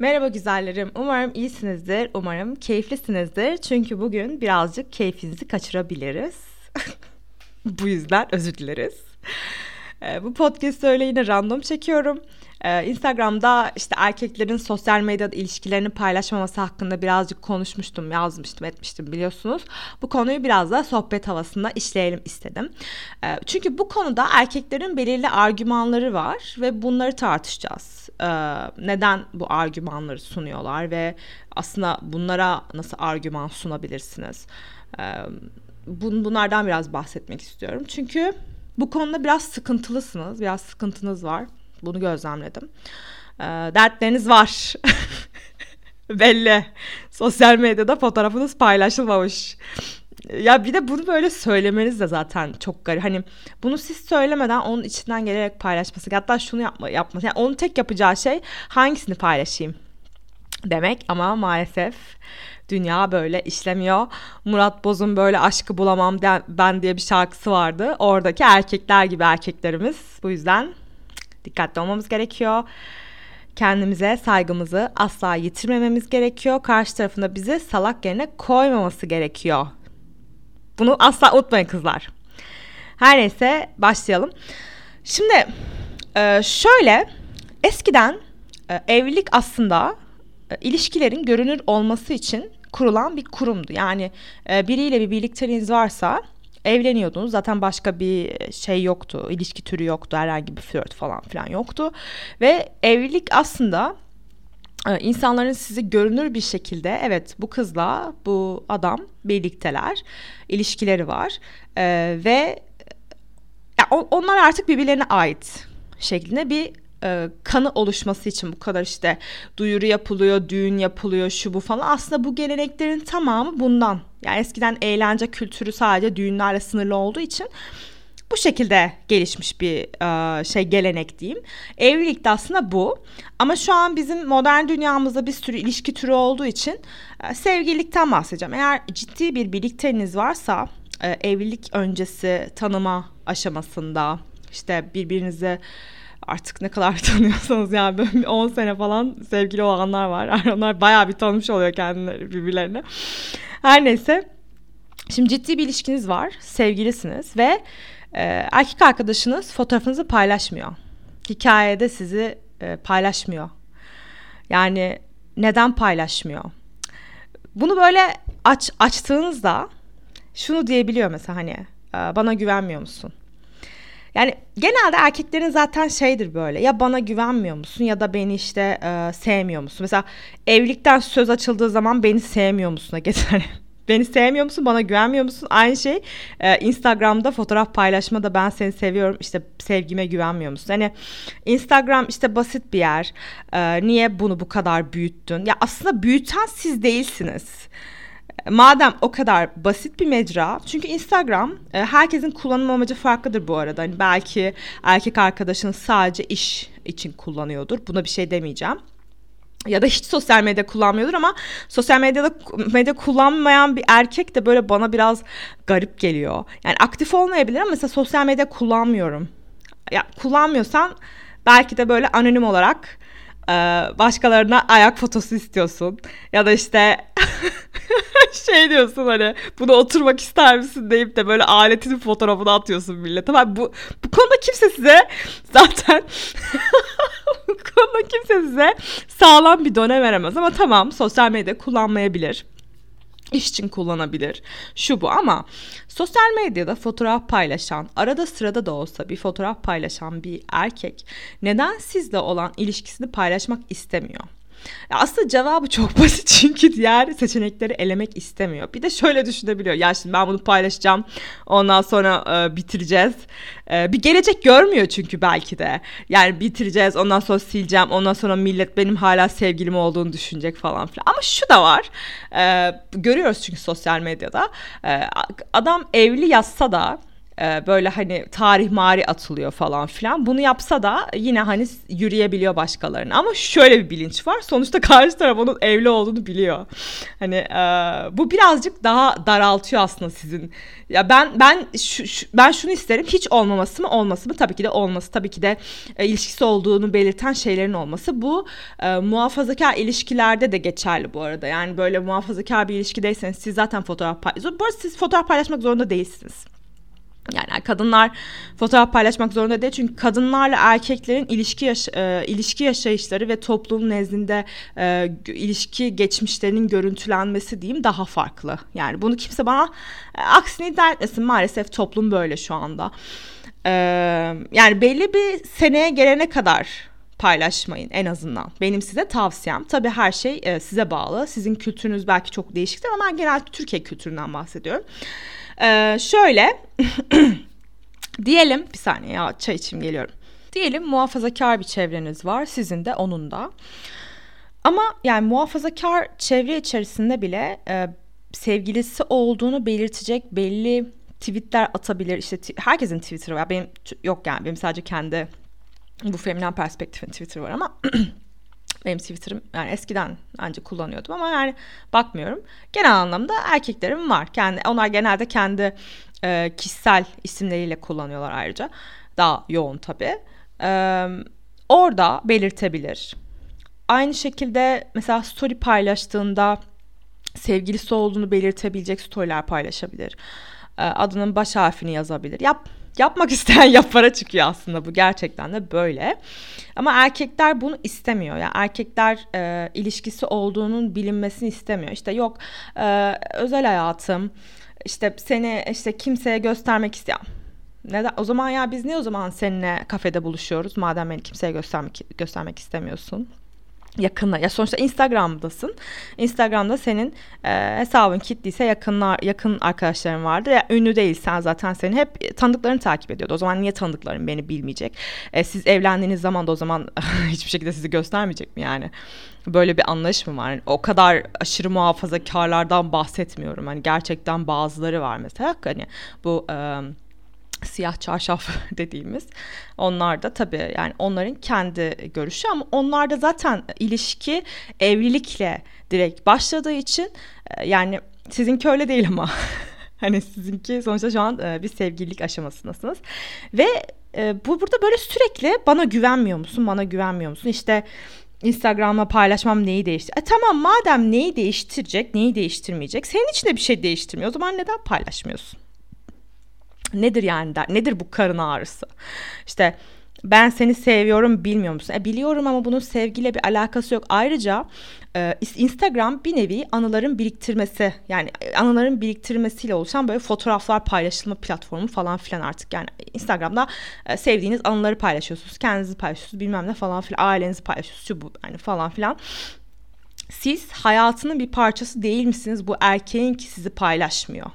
Merhaba güzellerim. Umarım iyisinizdir. Umarım keyiflisinizdir. Çünkü bugün birazcık keyfinizi kaçırabiliriz. Bu yüzden özür dileriz. Ee, bu podcast öyle yine random çekiyorum. Ee, Instagram'da işte erkeklerin sosyal medyada ilişkilerini paylaşmaması hakkında birazcık konuşmuştum, yazmıştım, etmiştim biliyorsunuz. Bu konuyu biraz da sohbet havasında işleyelim istedim. Ee, çünkü bu konuda erkeklerin belirli argümanları var ve bunları tartışacağız. Neden bu argümanları sunuyorlar ve aslında bunlara nasıl argüman sunabilirsiniz? bunlardan biraz bahsetmek istiyorum. Çünkü bu konuda biraz sıkıntılısınız, biraz sıkıntınız var. Bunu gözlemledim. E, dertleriniz var. Belli. Sosyal medyada fotoğrafınız paylaşılmamış. Ya bir de bunu böyle söylemeniz de zaten çok garip. Hani bunu siz söylemeden onun içinden gelerek paylaşması. Hatta şunu yapma, yapması. Yani onun tek yapacağı şey hangisini paylaşayım demek ama maalesef dünya böyle işlemiyor. Murat Boz'un böyle aşkı bulamam ben diye bir şarkısı vardı. Oradaki erkekler gibi erkeklerimiz. Bu yüzden dikkatli olmamız gerekiyor. Kendimize saygımızı asla yitirmememiz gerekiyor. Karşı tarafında bizi salak yerine koymaması gerekiyor. Bunu asla unutmayın kızlar. Her neyse başlayalım. Şimdi e, şöyle eskiden e, evlilik aslında ilişkilerin görünür olması için kurulan bir kurumdu. Yani biriyle bir birlikteliğiniz varsa evleniyordunuz. Zaten başka bir şey yoktu. ilişki türü yoktu. Herhangi bir flört falan filan yoktu. Ve evlilik aslında e, insanların sizi görünür bir şekilde evet bu kızla bu adam birlikteler. ilişkileri var. Ee, ve ya, onlar artık birbirlerine ait şeklinde bir e, kanı oluşması için bu kadar işte duyuru yapılıyor, düğün yapılıyor, şu bu falan. Aslında bu geleneklerin tamamı bundan. Yani eskiden eğlence kültürü sadece düğünlerle sınırlı olduğu için bu şekilde gelişmiş bir e, şey gelenek diyeyim. Evlilik de aslında bu. Ama şu an bizim modern dünyamızda bir sürü ilişki türü olduğu için e, sevgililikten bahsedeceğim. Eğer ciddi bir birlikteliğiniz varsa e, evlilik öncesi tanıma aşamasında işte birbirinize artık ne kadar tanıyorsanız yani böyle 10 sene falan sevgili olanlar var. onlar bayağı bir tanımış oluyor kendileri birbirlerine. Her neyse. Şimdi ciddi bir ilişkiniz var. Sevgilisiniz ve e, erkek arkadaşınız fotoğrafınızı paylaşmıyor. Hikayede sizi e, paylaşmıyor. Yani neden paylaşmıyor? Bunu böyle aç açtığınızda şunu diyebiliyor mesela hani bana güvenmiyor musun? Yani genelde erkeklerin zaten şeydir böyle ya bana güvenmiyor musun ya da beni işte e, sevmiyor musun? Mesela evlilikten söz açıldığı zaman beni sevmiyor musun'a geçer. beni sevmiyor musun bana güvenmiyor musun? Aynı şey e, Instagram'da fotoğraf paylaşma da ben seni seviyorum işte sevgime güvenmiyor musun? Hani Instagram işte basit bir yer. E, niye bunu bu kadar büyüttün? Ya aslında büyüten siz değilsiniz madem o kadar basit bir mecra çünkü Instagram e, herkesin kullanım amacı farklıdır bu arada. Hani belki erkek arkadaşın sadece iş için kullanıyordur. Buna bir şey demeyeceğim ya da hiç sosyal medya kullanmıyordur ama sosyal medyada medya kullanmayan bir erkek de böyle bana biraz garip geliyor. Yani aktif olmayabilir ama mesela sosyal medya kullanmıyorum. Ya kullanmıyorsan belki de böyle anonim olarak başkalarına ayak fotosu istiyorsun ya da işte şey diyorsun hani bunu oturmak ister misin deyip de böyle aletinin fotoğrafını atıyorsun millete. Tamam bu bu konuda kimse size zaten bu konuda kimse size sağlam bir done veremez ama tamam sosyal medya kullanmayabilir iş için kullanabilir. Şu bu ama sosyal medyada fotoğraf paylaşan, arada sırada da olsa bir fotoğraf paylaşan bir erkek neden sizle olan ilişkisini paylaşmak istemiyor? Aslında cevabı çok basit çünkü diğer seçenekleri elemek istemiyor. Bir de şöyle düşünebiliyor. Ya şimdi ben bunu paylaşacağım. Ondan sonra e, bitireceğiz. E, bir gelecek görmüyor çünkü belki de. Yani bitireceğiz. Ondan sonra sileceğim. Ondan sonra millet benim hala sevgilim olduğunu düşünecek falan filan. Ama şu da var. E, görüyoruz çünkü sosyal medyada. E, adam evli yazsa da e, böyle hani tarih mari atılıyor falan filan. Bunu yapsa da yine hani yürüyebiliyor başkalarına. Ama şöyle bir bilinç var. Sonuçta karşı taraf onun evli olduğunu biliyor. Hani e, bu birazcık daha daraltıyor aslında sizin. Ya ben ben şu, şu, ben şunu isterim. Hiç olmaması mı olması mı? Tabii ki de olması. Tabii ki de e, ilişkisi olduğunu belirten şeylerin olması. Bu e, muhafazakar ilişkilerde de geçerli bu arada. Yani böyle muhafazakar bir ilişkideyseniz siz zaten fotoğraf paylaşıyorsunuz. Bu arada siz fotoğraf paylaşmak zorunda değilsiniz. Yani kadınlar fotoğraf paylaşmak zorunda değil çünkü kadınlarla erkeklerin ilişki yaş e, ilişki yaşayışları ve toplum nezdinde e, ilişki geçmişlerinin görüntülenmesi diyeyim daha farklı. Yani bunu kimse bana e, aksini iddia etmesin maalesef toplum böyle şu anda. E, yani belli bir seneye gelene kadar paylaşmayın en azından. Benim size tavsiyem. Tabii her şey e, size bağlı. Sizin kültürünüz belki çok değişiktir ama ben genel Türkiye kültüründen bahsediyorum. Ee, şöyle diyelim bir saniye ya çay içim geliyorum. Diyelim muhafazakar bir çevreniz var sizin de onun da. Ama yani muhafazakar çevre içerisinde bile e, sevgilisi olduğunu belirtecek belli tweetler atabilir. İşte herkesin Twitter'ı var. Benim yok yani benim sadece kendi bu feminen perspektifin Twitter var ama benim Twitter'ım yani eskiden ancak kullanıyordum ama yani bakmıyorum. Genel anlamda erkeklerim var. Kendi onlar genelde kendi e, kişisel isimleriyle kullanıyorlar ayrıca. Daha yoğun tabii. E, orada belirtebilir. Aynı şekilde mesela story paylaştığında sevgilisi olduğunu belirtebilecek storyler paylaşabilir. E, adının baş harfini yazabilir. Yap yapmak isteyen yapara çıkıyor aslında bu gerçekten de böyle. Ama erkekler bunu istemiyor. Yani erkekler e, ilişkisi olduğunun bilinmesini istemiyor. İşte yok e, özel hayatım işte seni işte kimseye göstermek istiyorum. Neden? O zaman ya biz niye o zaman seninle kafede buluşuyoruz madem beni kimseye göstermek göstermek istemiyorsun? Yakınla ya sonuçta Instagram'dasın. Instagram'da senin e, hesabın kilitliyse yakınlar yakın arkadaşların vardır. Ya ünlü değilsen zaten seni hep tanıdıklarını takip ediyordu. O zaman niye tanıdıkların beni bilmeyecek? E, siz evlendiğiniz zaman da o zaman hiçbir şekilde sizi göstermeyecek mi yani? Böyle bir anlayış mı var? Yani o kadar aşırı muhafazakarlardan bahsetmiyorum. Hani gerçekten bazıları var mesela hani bu e, siyah çarşaf dediğimiz onlar da tabii yani onların kendi görüşü ama onlar da zaten ilişki evlilikle direkt başladığı için e, yani sizinki öyle değil ama hani sizinki sonuçta şu an e, bir sevgililik aşamasındasınız ve e, bu burada böyle sürekli bana güvenmiyor musun bana güvenmiyor musun işte Instagram'a paylaşmam neyi değiştir? E tamam madem neyi değiştirecek, neyi değiştirmeyecek? Senin için de bir şey değiştirmiyor. O zaman neden paylaşmıyorsun? Nedir yani der, nedir bu karın ağrısı? İşte ben seni seviyorum bilmiyor musun? E, biliyorum ama bunun sevgiyle bir alakası yok. Ayrıca e, Instagram bir nevi anıların biriktirmesi yani e, anıların biriktirmesiyle oluşan böyle fotoğraflar paylaşılma platformu falan filan artık. Yani Instagram'da e, sevdiğiniz anıları paylaşıyorsunuz, kendinizi paylaşıyorsunuz, bilmem ne falan filan, ailenizi paylaşıyorsunuz, şu bu yani falan filan. Siz hayatının bir parçası değil misiniz bu erkeğin ki sizi paylaşmıyor?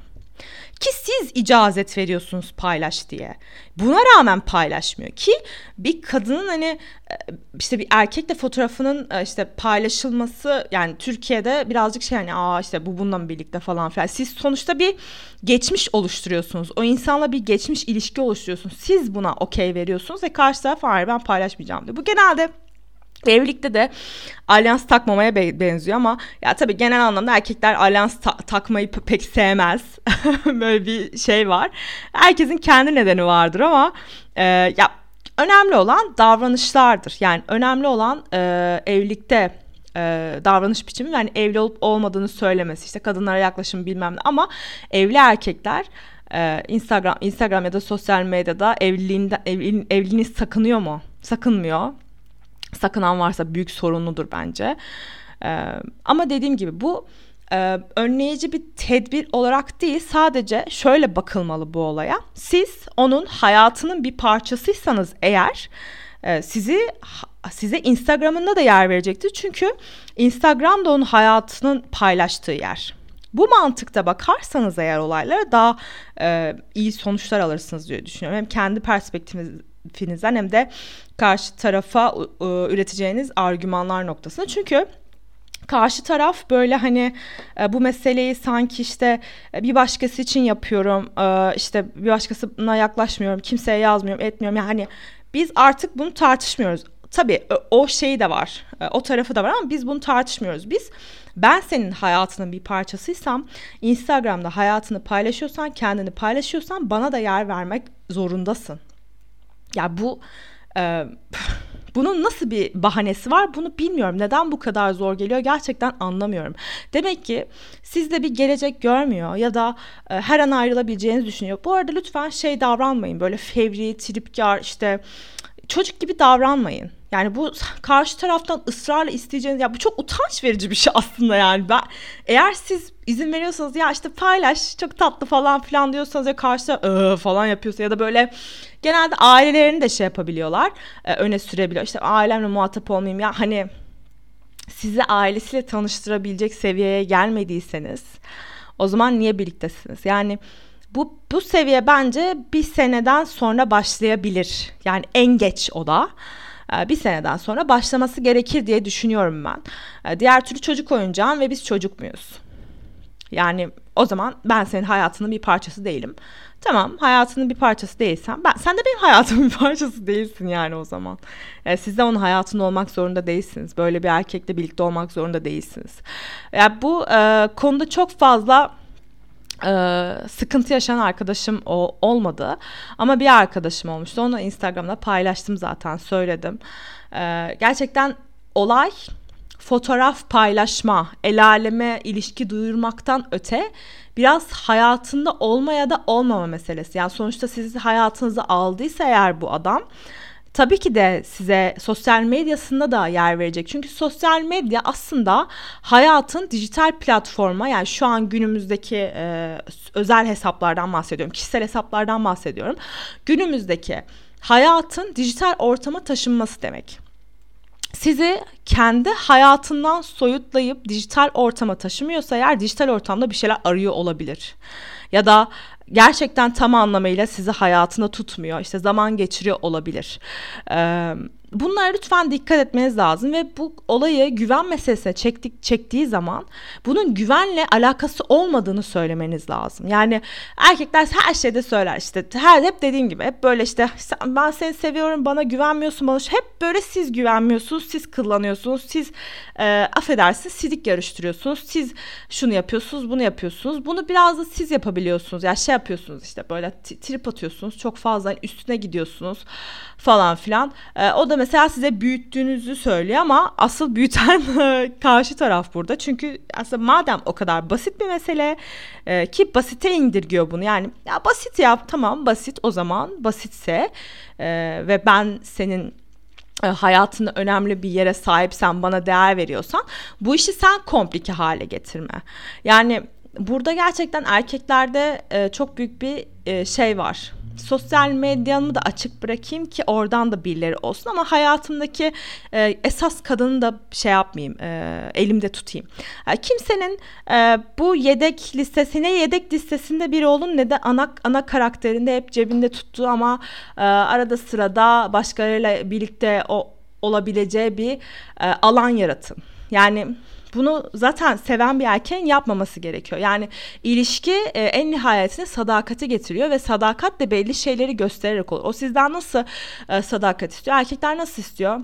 Ki siz icazet veriyorsunuz paylaş diye. Buna rağmen paylaşmıyor ki bir kadının hani e, işte bir erkekle fotoğrafının e, işte paylaşılması yani Türkiye'de birazcık şey hani aa işte bu bununla birlikte falan filan. Siz sonuçta bir geçmiş oluşturuyorsunuz. O insanla bir geçmiş ilişki oluşturuyorsunuz. Siz buna okey veriyorsunuz ve karşı taraf hayır ben paylaşmayacağım diyor. Bu genelde Evlilikte de alyans takmamaya benziyor ama ya tabii genel anlamda erkekler alyans ta- takmayı pek sevmez. Böyle bir şey var. Herkesin kendi nedeni vardır ama e, ya önemli olan davranışlardır. Yani önemli olan e, evlilikte e, davranış biçimi yani evli olup olmadığını söylemesi işte kadınlara yaklaşım bilmem ne ama evli erkekler e, Instagram Instagram ya da sosyal medyada evliliğinden evliliğini sakınıyor mu? Sakınmıyor sakınan varsa büyük sorunludur bence. Ee, ama dediğim gibi bu e, önleyici bir tedbir olarak değil sadece şöyle bakılmalı bu olaya. Siz onun hayatının bir parçasıysanız eğer e, sizi size Instagram'ında da yer verecektir. Çünkü Instagram da onun hayatının paylaştığı yer. Bu mantıkta bakarsanız eğer olaylara daha e, iyi sonuçlar alırsınız diye düşünüyorum. Hem kendi perspektifiniz finizden hem de karşı tarafa üreteceğiniz argümanlar noktasında. Çünkü karşı taraf böyle hani e, bu meseleyi sanki işte e, bir başkası için yapıyorum e, işte bir başkasına yaklaşmıyorum kimseye yazmıyorum etmiyorum. Yani biz artık bunu tartışmıyoruz. Tabii o şeyi de var o tarafı da var ama biz bunu tartışmıyoruz. Biz ben senin hayatının bir parçasıysam Instagram'da hayatını paylaşıyorsan kendini paylaşıyorsan bana da yer vermek zorundasın ya bu e, Bunun nasıl bir bahanesi var bunu bilmiyorum. Neden bu kadar zor geliyor gerçekten anlamıyorum. Demek ki sizde bir gelecek görmüyor ya da e, her an ayrılabileceğinizi düşünüyor. Bu arada lütfen şey davranmayın böyle fevri, tripkar işte çocuk gibi davranmayın. Yani bu karşı taraftan ısrarla isteyeceğiniz ya bu çok utanç verici bir şey aslında yani. Ben eğer siz izin veriyorsanız ya işte paylaş çok tatlı falan filan diyorsanız ya karşı taraf falan yapıyorsa ya da böyle genelde ailelerini de şey yapabiliyorlar. E, öne sürebiliyor. İşte ailemle muhatap olmayayım ya hani sizi ailesiyle tanıştırabilecek seviyeye gelmediyseniz o zaman niye birliktesiniz? Yani bu bu seviye bence bir seneden sonra başlayabilir. Yani en geç o da e, bir seneden sonra başlaması gerekir diye düşünüyorum ben. E, diğer türlü çocuk oyuncağın ve biz çocuk muyuz? Yani o zaman ben senin hayatının bir parçası değilim. Tamam hayatının bir parçası değilsen ben sen de benim hayatımın bir parçası değilsin yani o zaman. Yani siz de onun hayatında olmak zorunda değilsiniz. Böyle bir erkekle birlikte olmak zorunda değilsiniz. Yani bu e, konuda çok fazla e, sıkıntı yaşayan arkadaşım o olmadı. Ama bir arkadaşım olmuştu. Onu Instagram'da paylaştım zaten söyledim. E, gerçekten olay fotoğraf paylaşma, el aleme ilişki duyurmaktan öte biraz hayatında olmaya da olmama meselesi. Yani sonuçta sizi hayatınıza aldıysa eğer bu adam tabii ki de size sosyal medyasında da yer verecek. Çünkü sosyal medya aslında hayatın dijital platforma yani şu an günümüzdeki e, özel hesaplardan bahsediyorum. Kişisel hesaplardan bahsediyorum. Günümüzdeki hayatın dijital ortama taşınması demek sizi kendi hayatından soyutlayıp dijital ortama taşımıyorsa eğer dijital ortamda bir şeyler arıyor olabilir. Ya da gerçekten tam anlamıyla sizi hayatında tutmuyor. İşte zaman geçiriyor olabilir. Ee, Bunlara lütfen dikkat etmeniz lazım ve bu olayı güven meselesine çektik, çektiği zaman bunun güvenle alakası olmadığını söylemeniz lazım. Yani erkekler her şeyde söyler işte. Her hep dediğim gibi hep böyle işte ben seni seviyorum bana güvenmiyorsun bana hep böyle siz güvenmiyorsunuz siz kullanıyorsunuz siz e, affedersiniz sidik yarıştırıyorsunuz siz şunu yapıyorsunuz bunu yapıyorsunuz. Bunu biraz da siz yapabiliyorsunuz. Ya yani şey yapıyorsunuz işte böyle trip atıyorsunuz çok fazla üstüne gidiyorsunuz falan filan. E, o da mesela size büyüttüğünüzü söylüyor ama asıl büyüten karşı taraf burada. Çünkü aslında madem o kadar basit bir mesele e, ki basite indirgiyor bunu. Yani ya basit ya tamam basit o zaman basitse e, ve ben senin e, hayatında önemli bir yere sahipsen bana değer veriyorsan bu işi sen komplike hale getirme. Yani burada gerçekten erkeklerde e, çok büyük bir e, şey var sosyal medyamı da açık bırakayım ki oradan da birileri olsun ama hayatımdaki e, esas kadını da şey yapmayayım e, elimde tutayım. E, kimsenin e, bu yedek listesine yedek listesinde bir olun ne de ana, ana karakterinde hep cebinde tuttuğu ama e, arada sırada başkalarıyla birlikte o olabileceği bir e, alan yaratın. Yani bunu zaten seven bir erkeğin yapmaması gerekiyor. Yani ilişki e, en nihayetinde sadakati getiriyor ve sadakat de belli şeyleri göstererek olur. O sizden nasıl e, sadakat istiyor? Erkekler nasıl istiyor?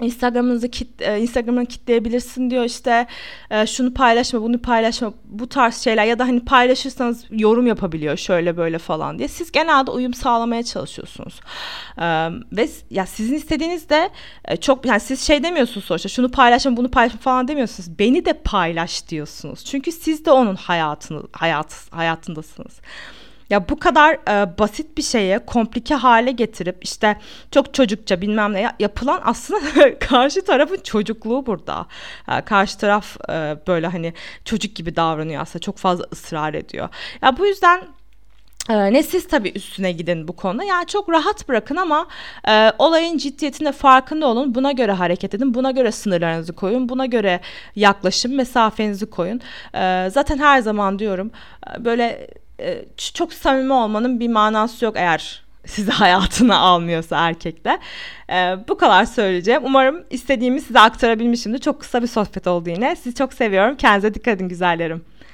Instagram'ınızı kit, e, Instagram'ını kitleyebilirsin diyor işte. E, şunu paylaşma bunu paylaşma bu tarz şeyler ya da hani paylaşırsanız yorum yapabiliyor şöyle böyle falan diye. Siz genelde uyum sağlamaya çalışıyorsunuz. E, ve ya sizin istediğiniz de çok yani siz şey demiyorsunuz sonuçta şunu paylaşma bunu paylaşma falan demiyorsunuz. Beni de paylaş diyorsunuz. Çünkü siz de onun hayatını hayat hayatındasınız. Ya bu kadar e, basit bir şeye komplike hale getirip işte çok çocukça bilmem ne yapılan aslında karşı tarafın çocukluğu burada. E, karşı taraf e, böyle hani çocuk gibi davranıyor aslında çok fazla ısrar ediyor. Ya bu yüzden ee, ne siz tabii üstüne gidin bu konuda. Yani çok rahat bırakın ama e, olayın ciddiyetinde farkında olun. Buna göre hareket edin. Buna göre sınırlarınızı koyun. Buna göre yaklaşım, mesafenizi koyun. E, zaten her zaman diyorum e, böyle e, çok samimi olmanın bir manası yok eğer sizi hayatına almıyorsa erkekte. Ee, bu kadar söyleyeceğim. Umarım istediğimi size aktarabilmişimdir. Çok kısa bir sohbet oldu yine. Sizi çok seviyorum. Kendinize dikkat edin güzellerim.